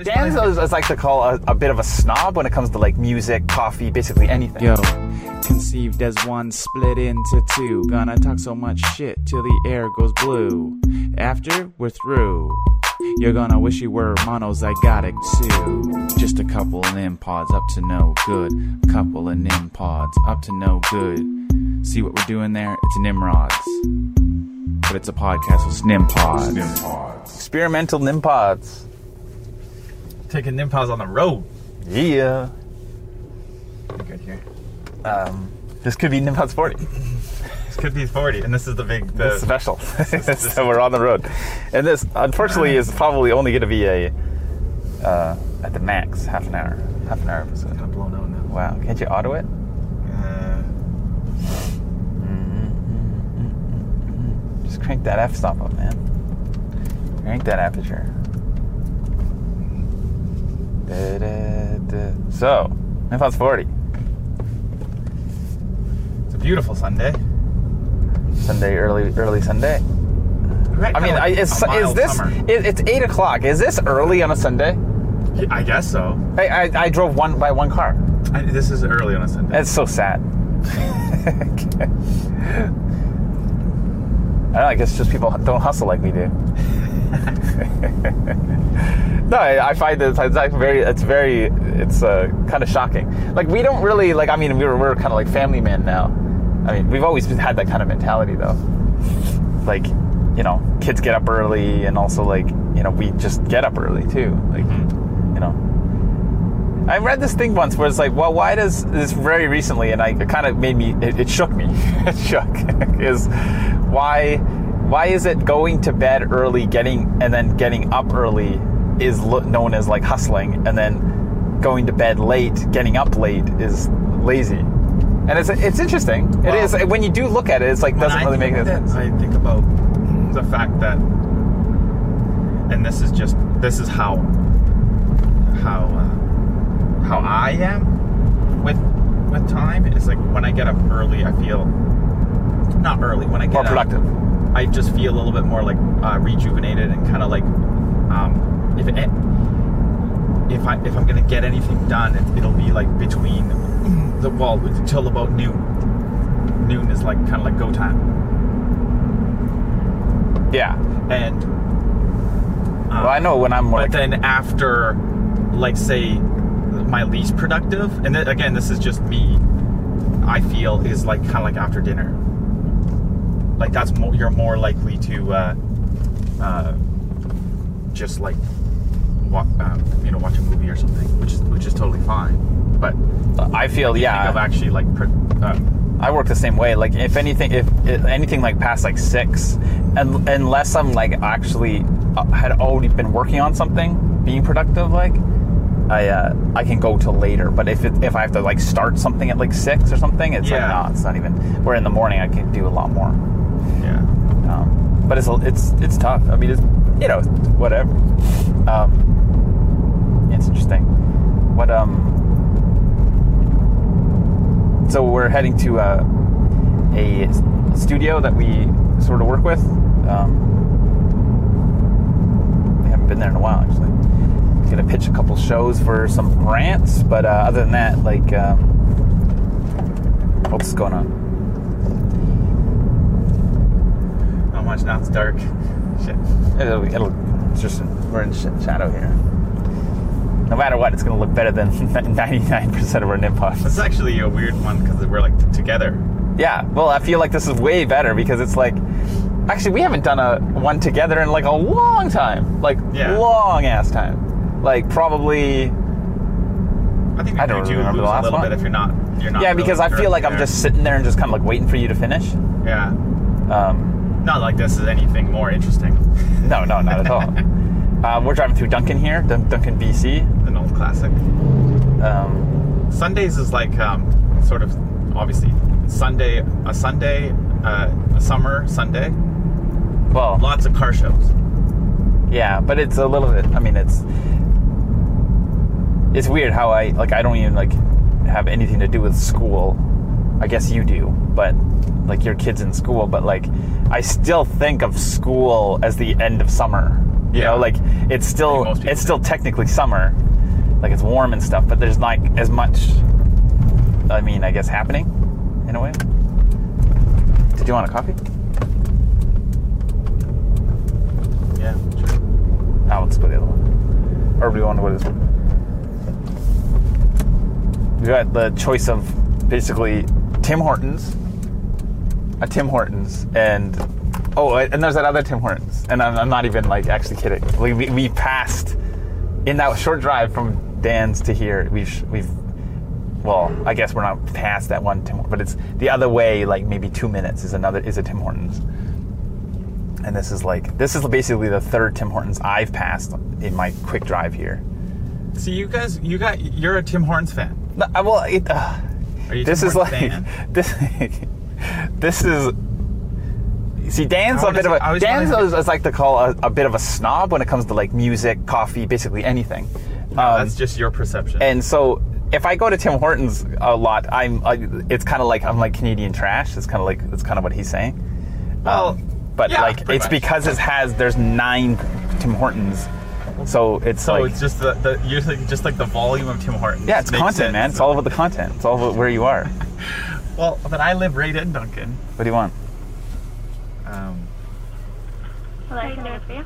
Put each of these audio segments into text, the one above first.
Dan's is, is like to call a, a bit of a snob when it comes to like music, coffee, basically anything. Yo, conceived as one split into two. Gonna talk so much shit till the air goes blue. After we're through, you're gonna wish you were monozygotic too. Just a couple of nim pods up to no good. Couple of nim pods up to no good. See what we're doing there? It's Nimrods. But it's a podcast with Nim Pods. Experimental Nimpods. Taking Nimpals on the road. Yeah. Pretty good here. Um, this could be Nimpods 40. This could be 40, and this is the big. The, It's special. so we're on the road. And this, unfortunately, is probably only going to be a, uh, at the max, half an hour. Half an hour episode. kind of blown out now. Wow. Can't you auto it? Uh, Just crank that f stop up, man. Crank that aperture. So, Nimpods 40. it's a beautiful Sunday. Sunday, early, early Sunday. Right, I mean, kinda I, is, is this? It, it's eight o'clock. Is this early on a Sunday? I guess so. I, I, I drove one by one car. I, this is early on a Sunday. It's so sad. I don't know, I guess just people don't hustle like we do. no, I, I find that it's like very, it's very, it's uh, kind of shocking. Like we don't really like. I mean, we're we're kind of like family men now. I mean, we've always had that kind of mentality though. Like, you know, kids get up early, and also like, you know, we just get up early too. Like, you know, I read this thing once where it's like, well, why does this very recently, and I it kind of made me, it, it shook me, it shook, is why, why is it going to bed early, getting and then getting up early is lo- known as like hustling, and then going to bed late, getting up late is lazy, and it's it's interesting. it Well, is when you do look at it, it's like doesn't really make think any of sense. I think about the fact that, and this is just this is how how uh, how I am with with time is like when I get up early, I feel not early when I get More up, productive. I just feel a little bit more like uh, rejuvenated and kind of like um, if it, if I if I'm gonna get anything done, it, it'll be like between the well until about noon. Noon is like kind of like go time, Yeah. and Well, I know when I'm but like, then after, like say, my least productive, and then, again, this is just me. I feel is like kind of like after dinner. Like that's more you're more likely to uh, uh, just like uh, you know watch a movie or something, which is which is totally fine. But I feel yeah. I've actually like pr- uh, I work the same way. Like if anything, if, if anything like past like six, and unless I'm like actually uh, had already been working on something, being productive, like I uh, I can go till later. But if it, if I have to like start something at like six or something, it's Yeah. like no, it's not even. Where in the morning I can do a lot more. Yeah. Um, but it's it's it's tough. I mean, it's you know whatever. Um, it's interesting. What um. So we're heading to uh, a studio that we sort of work with. Um, we haven't been there in a while, actually. I'm Gonna pitch a couple shows for some grants, but uh, other than that, like, um, what's going on? Not much now. It's dark. Shit. It'll, it'll just we're in shadow here. No matter what, it's gonna look better than 99% of our nimpods. It's actually a weird one because we're like together. Yeah, well, I feel like this is way better because it's like, actually, we haven't done a one together in like a long time, like Yeah. long ass time, like probably. I think we I don't do remember the last a little one. bit if you're not. You're not. yeah, because I feel like I'm just sitting there and just kind of like waiting for you to finich. Yeah. Um, Not like this is anything more interesting no, no, not at all. uh, we're driving through Duncan here, Dun- Duncan, BC. than old classic. Um, Sundays is like um, sort of obviously Sunday, a Sunday, uh, a summer Sunday. well, Lots of car shows. Yeah, but it's a little bit. I mean, it's it's weird how I like. I don't even like have anything to do with school. I guess you do, but like your kids in school. But like, I still think of school as the end of summer. You Yeah. know, like it's still it's still technically summer, like it's warm and stuff, but there's not as much. I mean, I guess happening in a way. Did you want a coffee? Yeah, sure. Oh, let's go the other one. Or do you want to go this one? You got the choice of basically Tim Hortons, a Tim Hortons, and oh, and there's that other Tim Hortons, and I'm, I'm not even like actually kidding. We, we, we passed in that short drive from Dan's to here. We've we've well, I guess we're not past that one Tim, but it's the other way. Like maybe two minutes is another is a Tim Hortons. And this is like this is basically the third Tim Hortons I've passed in my quick drive here. See, you guys, you got, you're a Tim Hortons fan. No, I- well, it, uh, Are you a this Tim is like fan? this. This is. See, Dan's a bit of a Dan's is, is like to call a, a bit of a snob when it comes to like music, coffee, basically anything. No, Um, that's just your perception. and so if I go to Tim Hortons a lot, I'm I, it's kind of like I'm like Canadian trash. It's kind of like that's kind of what he's saying. Well, but yeah, like it's much. because it has there's nine Tim Hortons, so it's so like it's just the, the you're like, just like the volume of Tim Hortons. yeah, it's content, sense. man. It's all about the content. It's all about where you are. Well, but I live right in Duncan. What do you want? Um, Hello, can I do it for you?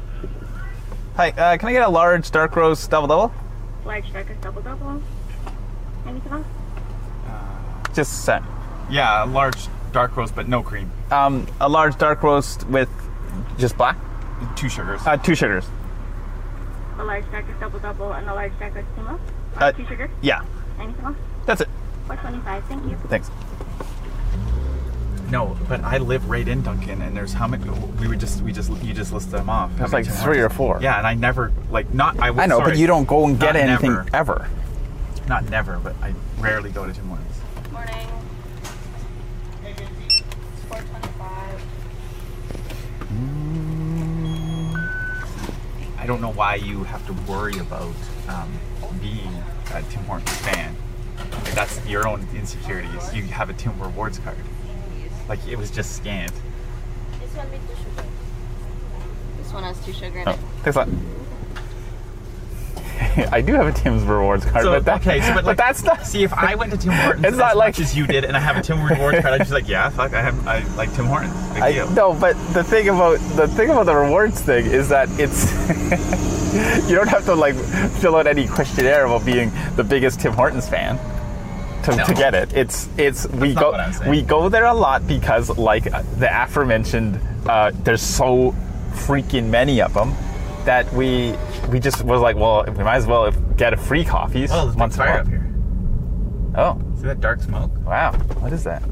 Hi, uh, can I get a large dark roast double double? Large strikers double double. Anything else? Just a sec. yeah, a large dark roast, but no cream. Um, a large dark roast with just black. Two sugars. Uh, two sugars. A large dark roast double double and a large strikers team up. Uh, Two sugars. Yeah, Anything else? that's it. 425. Thank you. Thanks. No, but I live right in Duncan, and there's how many? We would just we just you just listed them off. How There's like three or four. Yeah, and I never like not I. I know, but you don't go and get Not anything never. ever. Not never, but I rarely go to Tim Hortons. Morning. It's 425. I don't know why you have to worry about um, being a Tim Hortons fan. Like, that's your own insecurities. You have a Tim Rewards card. Like it was just scanned. This one with two sugar. This one has two sugar in Oh, it. thanks a lot. I do have a Tim's rewards card, So but that, okay, so but, like, that's not. See, if I went to Tim Hortons It's as like- much as you did, and I have a Tim Rewards card, I'd just like, yeah, fuck, I have, I like Tim Hortons. Big I, deal. no, but the thing about the thing about the rewards thing is that it's you don't have to like fill out any questionnaire about being the biggest Tim Hortons fan to, to get it. It's it's we go what I'm saying. we go there a lot because like the aforementioned uh, there's so freaking many of them that we we just was like well we might as well get a free coffees Oh, there's once a fire while. up here. Oh See that dark smoke? wow, what is that?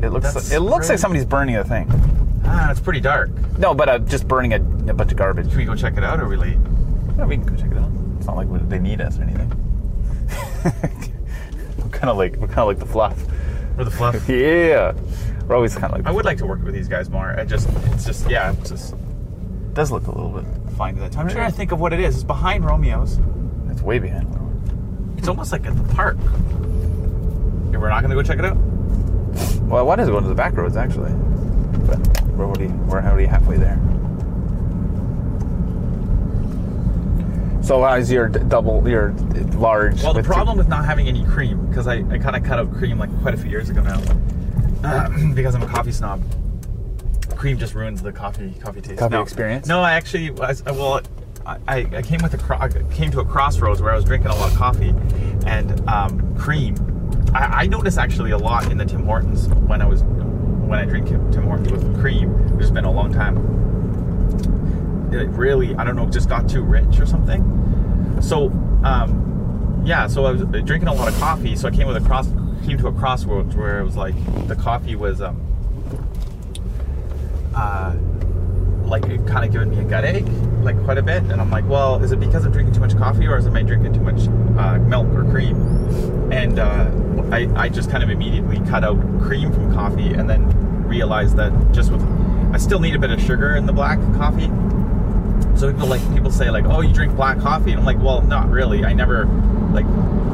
It looks That's it looks like somebody's burning a thing. Ah, it's pretty dark. No, but uh, just burning a, a bunch of garbage. Should we go check it out, or we late? Yeah, we can go check it out. Not like they need us or anything. we're kind of like we're kind of like the fluff. Or the fluff? Yeah, we're always kind of like. I would like to work with these guys more. I just, it's just, yeah, it's just It does look a little bit. fine to that time. I'm trying to think of what it is. It's behind Romeo's. It's way behind. It's almost like at the park. Yeah, we're not gonna go check it out. Well, I wanted to go to the back roads actually, but we're already we're already halfway there. So how's your double, your large? Well, the with two- problem with not having any cream, because I, I kind of cut out cream like quite a few years ago now, uh, because I'm a coffee snob. Cream just ruins the coffee coffee taste. Coffee no. experience? No, I actually was. well. I, I came with a cro- I came to a crossroads where I was drinking a lot of coffee, and um, cream. I, I noticed actually a lot in the Tim Hortons when I was when I drink Tim Hortons with cream. Which has been a long time. It really, I don't know, just got too rich or something. So, um, yeah, so I was drinking a lot of coffee. So I came with a cross, came to a crossroads where it was like the coffee was, um, uh, like it kind of giving me a gut ache, like quite a bit. And I'm like, well, is it because I'm drinking too much coffee, or is it my drinking too much uh, milk or cream? And uh, I, I just kind of immediately cut out cream from coffee, and then realized that just with, I still need a bit of sugar in the black coffee. So people like people say like, oh, you drink black coffee, and I'm like, well, not really. I never like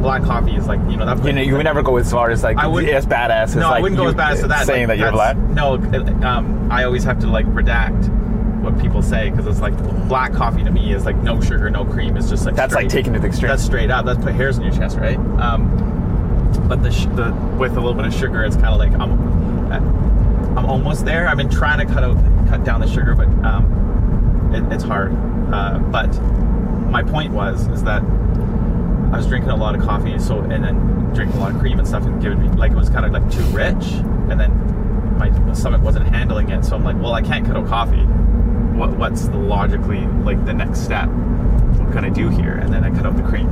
black coffee is like you know that You know, you would never go as far as like I would- as badass as no, like I wouldn't go as bad as that. saying like, that you're black. No, um, I always have to like redact what people say because it's like black coffee to me is like no sugar, no cream. It's just like That's like straight- taking it to the extreme. That's straight up. That's put hairs in your chest, right? Um, but the, sh- the with a little bit of sugar, it's kind of like I'm I'm almost there. I've been trying to cut out cut down the sugar, but um, it, it's hard. Uh, but my point was is that I was drinking a lot of coffee, so and then drinking a lot of cream and stuff, and giving me like it was kind of like too rich, and then my stomach wasn't handling it. So I'm like, well, I can't cut out coffee. What what's the logically like the next step? What can I do here? And then I cut out the cream.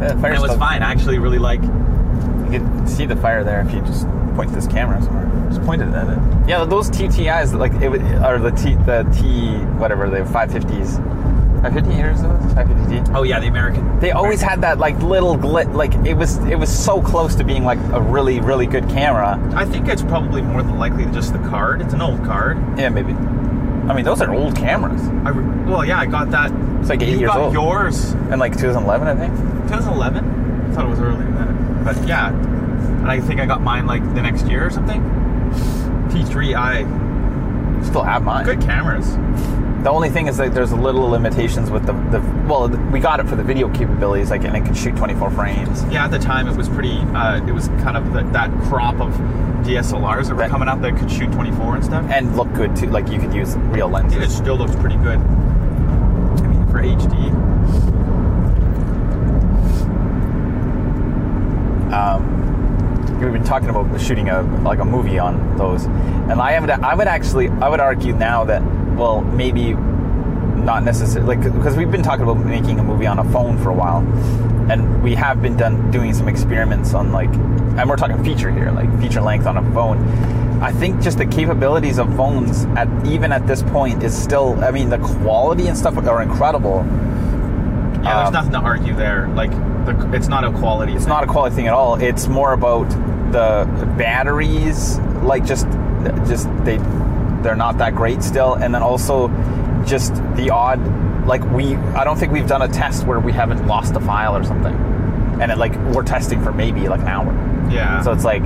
Yeah, And it was fine. I actually really like. You can see the fire there if you just point this camera somewhere. Just point it at it. Yeah, those TTIs like it would, or the T the T whatever the 550s, 550 years those 550T. Oh yeah, the American. They always had that like little glit. Like it was it was so close to being like a really really good camera. I think it's probably more than likely just the card. It's an old card. Yeah, maybe. I mean, those are old cameras. I re- well, yeah, I got that. It's like eight you years got old. yours And like 2011, I think. 2011. I thought it was earlier than that. But yeah, and I think I got mine like the next year or something. T3i, Still have mine. good cameras. The only thing is that there's a little limitations with the, the well, we got it for the video capabilities, like and it can shoot 24 frames. Yeah, at the time it was pretty. Uh, it was kind of the, that crop of DSLRs that were That- coming out that could shoot 24 and stuff. and look good too. Like you could use real lenses. it still looks pretty good. I mean, for HD. Um, we've been talking about shooting a like a movie on those, and I would I would actually I would argue now that well maybe not necessarily like because we've been talking about making a movie on a phone for a while, and we have been done doing some experiments on like and we're talking feature here like feature length on a phone. I think just the capabilities of phones at even at this point is still I mean the quality and stuff are incredible. Yeah, there's Um, nothing to argue there. Like, the, it's not a quality. it's not a quality thing at all. It's more about the batteries, like just just they they're not that great still, and then also just the odd like we I don't think we've done a test where we haven't lost a file or something, and it, like we're testing for maybe like an hour. Yeah. So it's like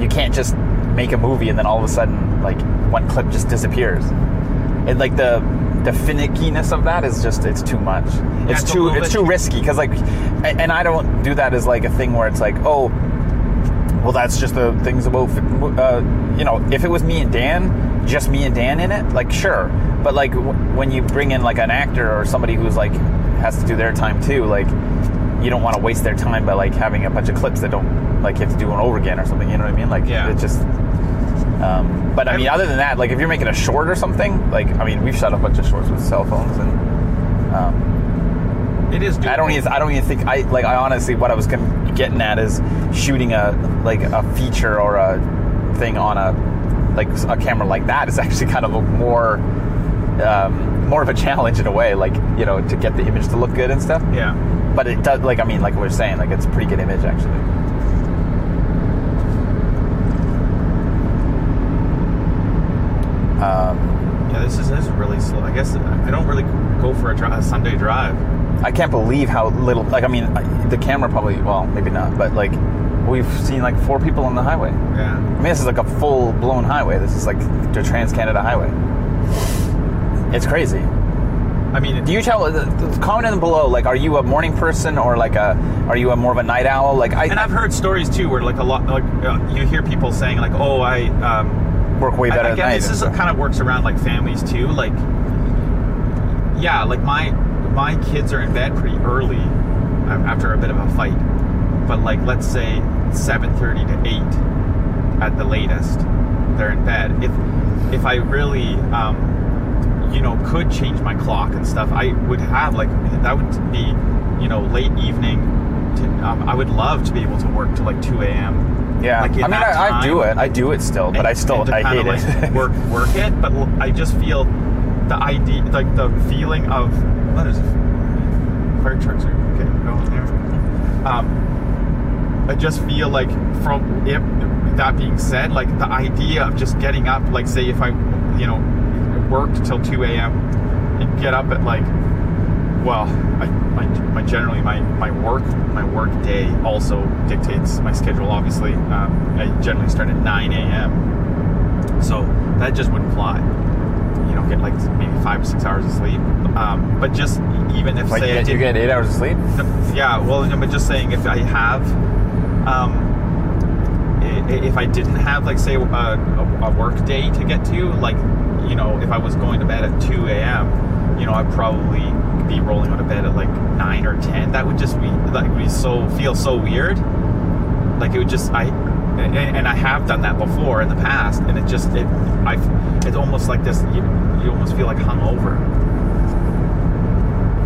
you can't just make a movie and then all of a sudden like one clip just disappears. It like the the finickiness of that is just it's too much. It's too it's too risky because like and I don't do that as like a thing where it's like oh well that's just the things about uh, you know if it was me and Dan just me and Dan in it like sure but like w- when you bring in like an actor or somebody who's like has to do their time too like you don't want to waste their time by like having a bunch of clips that don't like you have to do it over again or something you know what I mean like Yeah. it just um, but I mean other than that like if you're making a short or something like I mean we've shot a bunch of shorts with cell phones and um, It is. I don't even. I don't even think. I like. I honestly, what I was getting at is shooting a like a feature or a thing on a like a camera like that is actually kind of a more um, more of a challenge in a way. Like you know, to get the image to look good and stuff. Yeah. But it does. Like I mean, like we we're saying, like it's a pretty good image actually. Um, Yeah. This is, this is really slow. I guess I don't really go for a, dri- a Sunday drive. I can't believe how little. Like I mean, I- the camera probably. Well, maybe not. But like, we've seen like four people on the highway. Yeah. I mean, this is like a full blown highway. This is like the Trans Canada Highway. It's crazy. I mean, Do you tell? uh, Comment in below. Like, are you a morning person or like a? Are you a more of a night owl? Like, I and I've heard stories too where like a lot like uh, you hear people saying like, oh, I um, work way better I, again, this is stuff. kind of works around like families too. Like, yeah, like my my kids are in bed pretty early after a bit of a fight, but like let's say seven thirty to eight at the latest, they're in bed. If if I really um, you know could change my clock and stuff, I would have like that would be you know late evening. To, um, I would love to be able to work till like two a.m. yeah. like, I mean, I, I do it. I do it still, but I still I hate kinda, it. work work it, but I just feel the idea, like the feeling of what is it? Fire trucks are okay going there. Um, I just feel like from if that being said, like the idea of just getting up, like say if I, you know, worked till two a.m. and get up at like well, I, my, my generally my, my work my work day also dictates my schedule. Obviously, um, I generally start at 9 a.m. So that just wouldn't fly. You know, get like maybe five or six hours of sleep. Um, but just even if Like say you I get, you get eight hours of sleep. yeah, well, but just saying if I have, um, i- i- if I didn't have like say a, a, a work day to get to, like you know, if I was going to bed at two a.m., you know, I'd probably be rolling out of bed at like nine or ten. That would just be like be so feel so weird. Like it would just I. And, I have done that before in the past, and it just it I it's almost like this. You, you almost feel like hungover.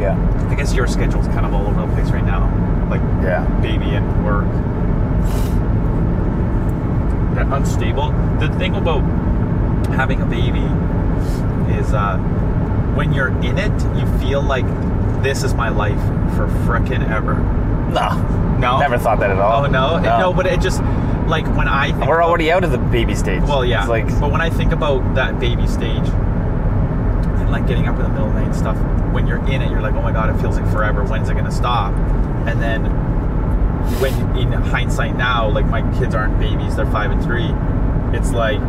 Yeah. I guess your schedule's kind of all over the place right now. Like Yeah. baby and work. They're unstable. The thing about having a baby is uh, when you're in it, you feel like this is my life for frickin' ever. No. No, Never thought that at all. Oh no, no, but it just like when I think we're about- already out of the baby stage. well, yeah. It's like but when I think about that baby stage and like getting up in the middle of the night and stuff, when you're in it, you're like, oh my god, it feels like forever. When's it gonna stop? And then when in hindsight now, like my kids aren't babies; they're five and three. It's like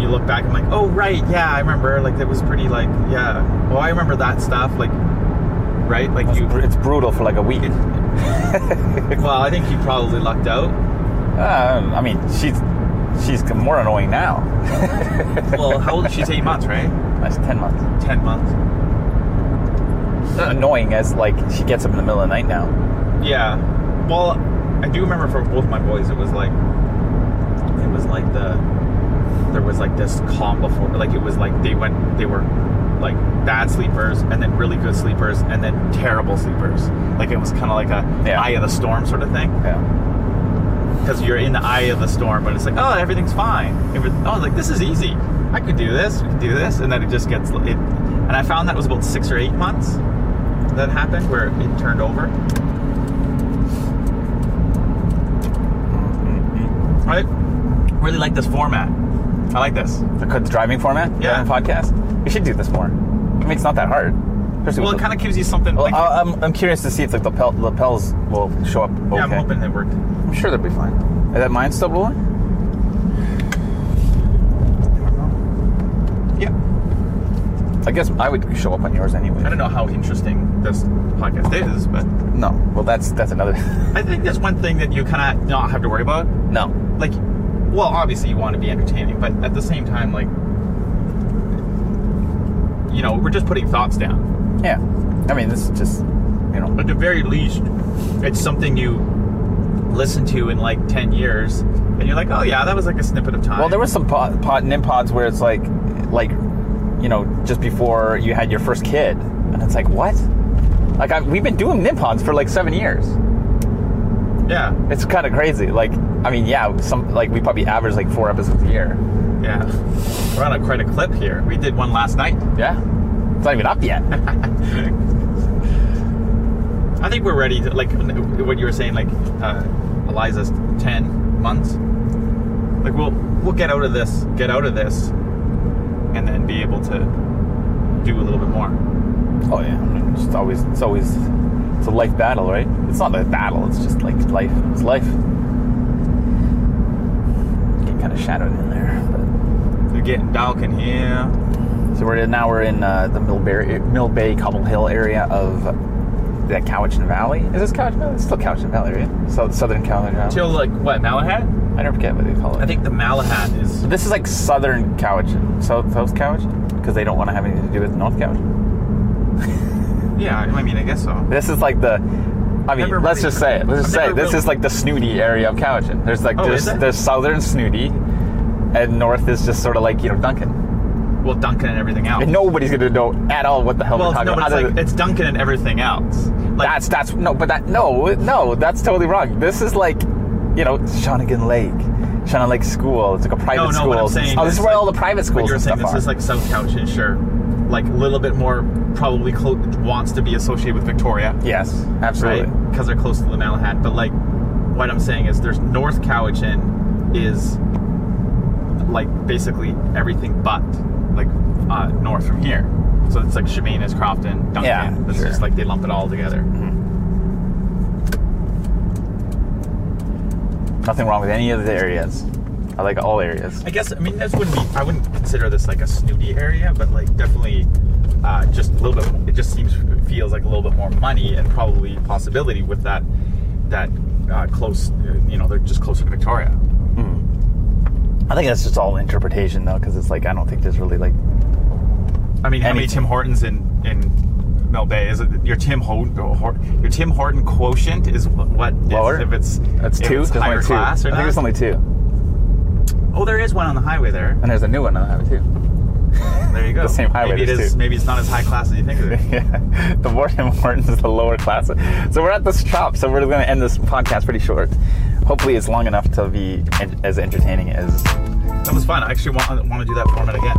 you look back, I'm like, oh right, yeah, I remember. Like it was pretty, like yeah. Oh, I remember that stuff. Like right, like you. br- it's brutal for like a week. Well, I think you probably lucked out. Uh, I mean, she's she's more annoying now. Well, how old is she? She's eight months, right? That's ten months. Ten months. Annoying as like she gets up in the middle of the night now. Yeah. Well, I do remember for both my boys, it was like, it was like the, there was like this calm before, like it was like they went, they were like bad sleepers and then really good sleepers and then terrible sleepers. Like it was kind of like a Yeah. eye of the storm sort of thing. Yeah. Because you're in the eye of the storm, but it's like, oh, everything's fine. Every- oh, like this is easy. I could do this. We could do this, and then it just gets it. And I found that was about six or eight months that happened where it turned over. Mm-hmm. I really like this format. I like this. The, driving format. Yeah. driving podcast. We should do this more. I mean, it's not that hard. Especially Well, it kind of gives you something. Well, like, I'm, I'm curious to see if the lapel, lapels will show up okay. yeah, I'm hoping it worked. I'm sure they'll be fine. Is that mine still blowing? Yeah. I guess I would show up on yours anyway. I don't know how interesting this podcast is, but No. Well, that's that's another. I think that's one thing that you kind of not have to worry about. no. like well obviously you want to be entertaining but at the same time like you know we're just putting thoughts down Yeah. I mean, this is just you know. at the very least it's something you listen to in like 10 years and you're like oh yeah that was like a snippet of time Well, there was some pod, pod nim pods where it's like, like, you know, just before you had your first kid, and it's like, what? Like, I, we've been doing nim pods for like seven years. Yeah. It's kind of crazy. Like, I mean, yeah, some like we probably average like four episodes a year. yeah. We're on a quite a clip here. We did one last night. Yeah, it's not even up yet. i think we're ready to like what you were saying like uh, eliza's 10 months. Like we'll we'll get out of this get out of this and then be able to do a little bit more. Oh yeah, I mean, it's always it's always it's a life battle, right? It's not a battle. It's just like life. It's life. Get kind of shadowed in there, but. We're getting dark in here. So we're in, now we're in uh, the Mill Bay, Mill Bay Cobble Hill area of the Cowichan Valley. Is this Cowichan Valley? It's still Cowichan Valley, right? So, southern Cowichan Valley. Till like what, Malahat? I never forget what they call it. I think the Malahat is. this is like southern Cowichan, South South Cowichan, because they don't want to have anything to do with North Cowichan. Yeah, I mean, I guess so. This is like the. I mean, Never let's really- just say it. Let's just I've say it. This really- is like the snooty area of Cowichan. There's like Oh, there's it? there's southern snooty, and north is just sort of like you know Duncan. Well, Duncan and everything else. And nobody's gonna know at all what the hell well, we're it's, talking no, but about. it's other like than- it's Duncan and everything else. Like, that's that's no, but that no no that's totally wrong. This is like you know Shawnigan Lake, Shawnigan Lake School. It's like a private no, no. school. What I'm saying. oh, this is where like- all the private schools you were and saying, stuff this are. is like South Cowichan, sure. Like a little bit more probably clo- wants to be associated with Victoria. yes, absolutely. right? Because they're close to the Malahat. But like, what I'm saying is, there's North Cowichan is like basically everything but like uh, north from here. So it's like Chemainus, Crofton, Duncan. Yeah, it's sure. just like they lump it all together. Nothing wrong with any of the areas. I like all areas. I guess I mean this wouldn't be. I wouldn't consider this like a snooty area, but like definitely uh, just a little bit. It just seems feels like a little bit more money and probably possibility with that that uh, close. You know, they're just closer to Victoria. I think that's just all interpretation though, because it's like I don't think there's really like I mean, how many Tim Hortons in in Mill Bay? Is it your Tim Horton? Your Tim Horton quotient is what Lower? if it's that's two. It's higher only two. class or I think it's only two, oh, there is one on the highway there. and there's a new one on the highway too. There you go. The same highway, Maybe it is. two. Maybe it's not as high class as you think it is. yeah, the more Tim Hortons is the lower class. So we're at this shop. So we're going to end this podcast pretty short. Hopefully, it's long enough to be as entertaining as That was fun. I actually want, want to do that format again.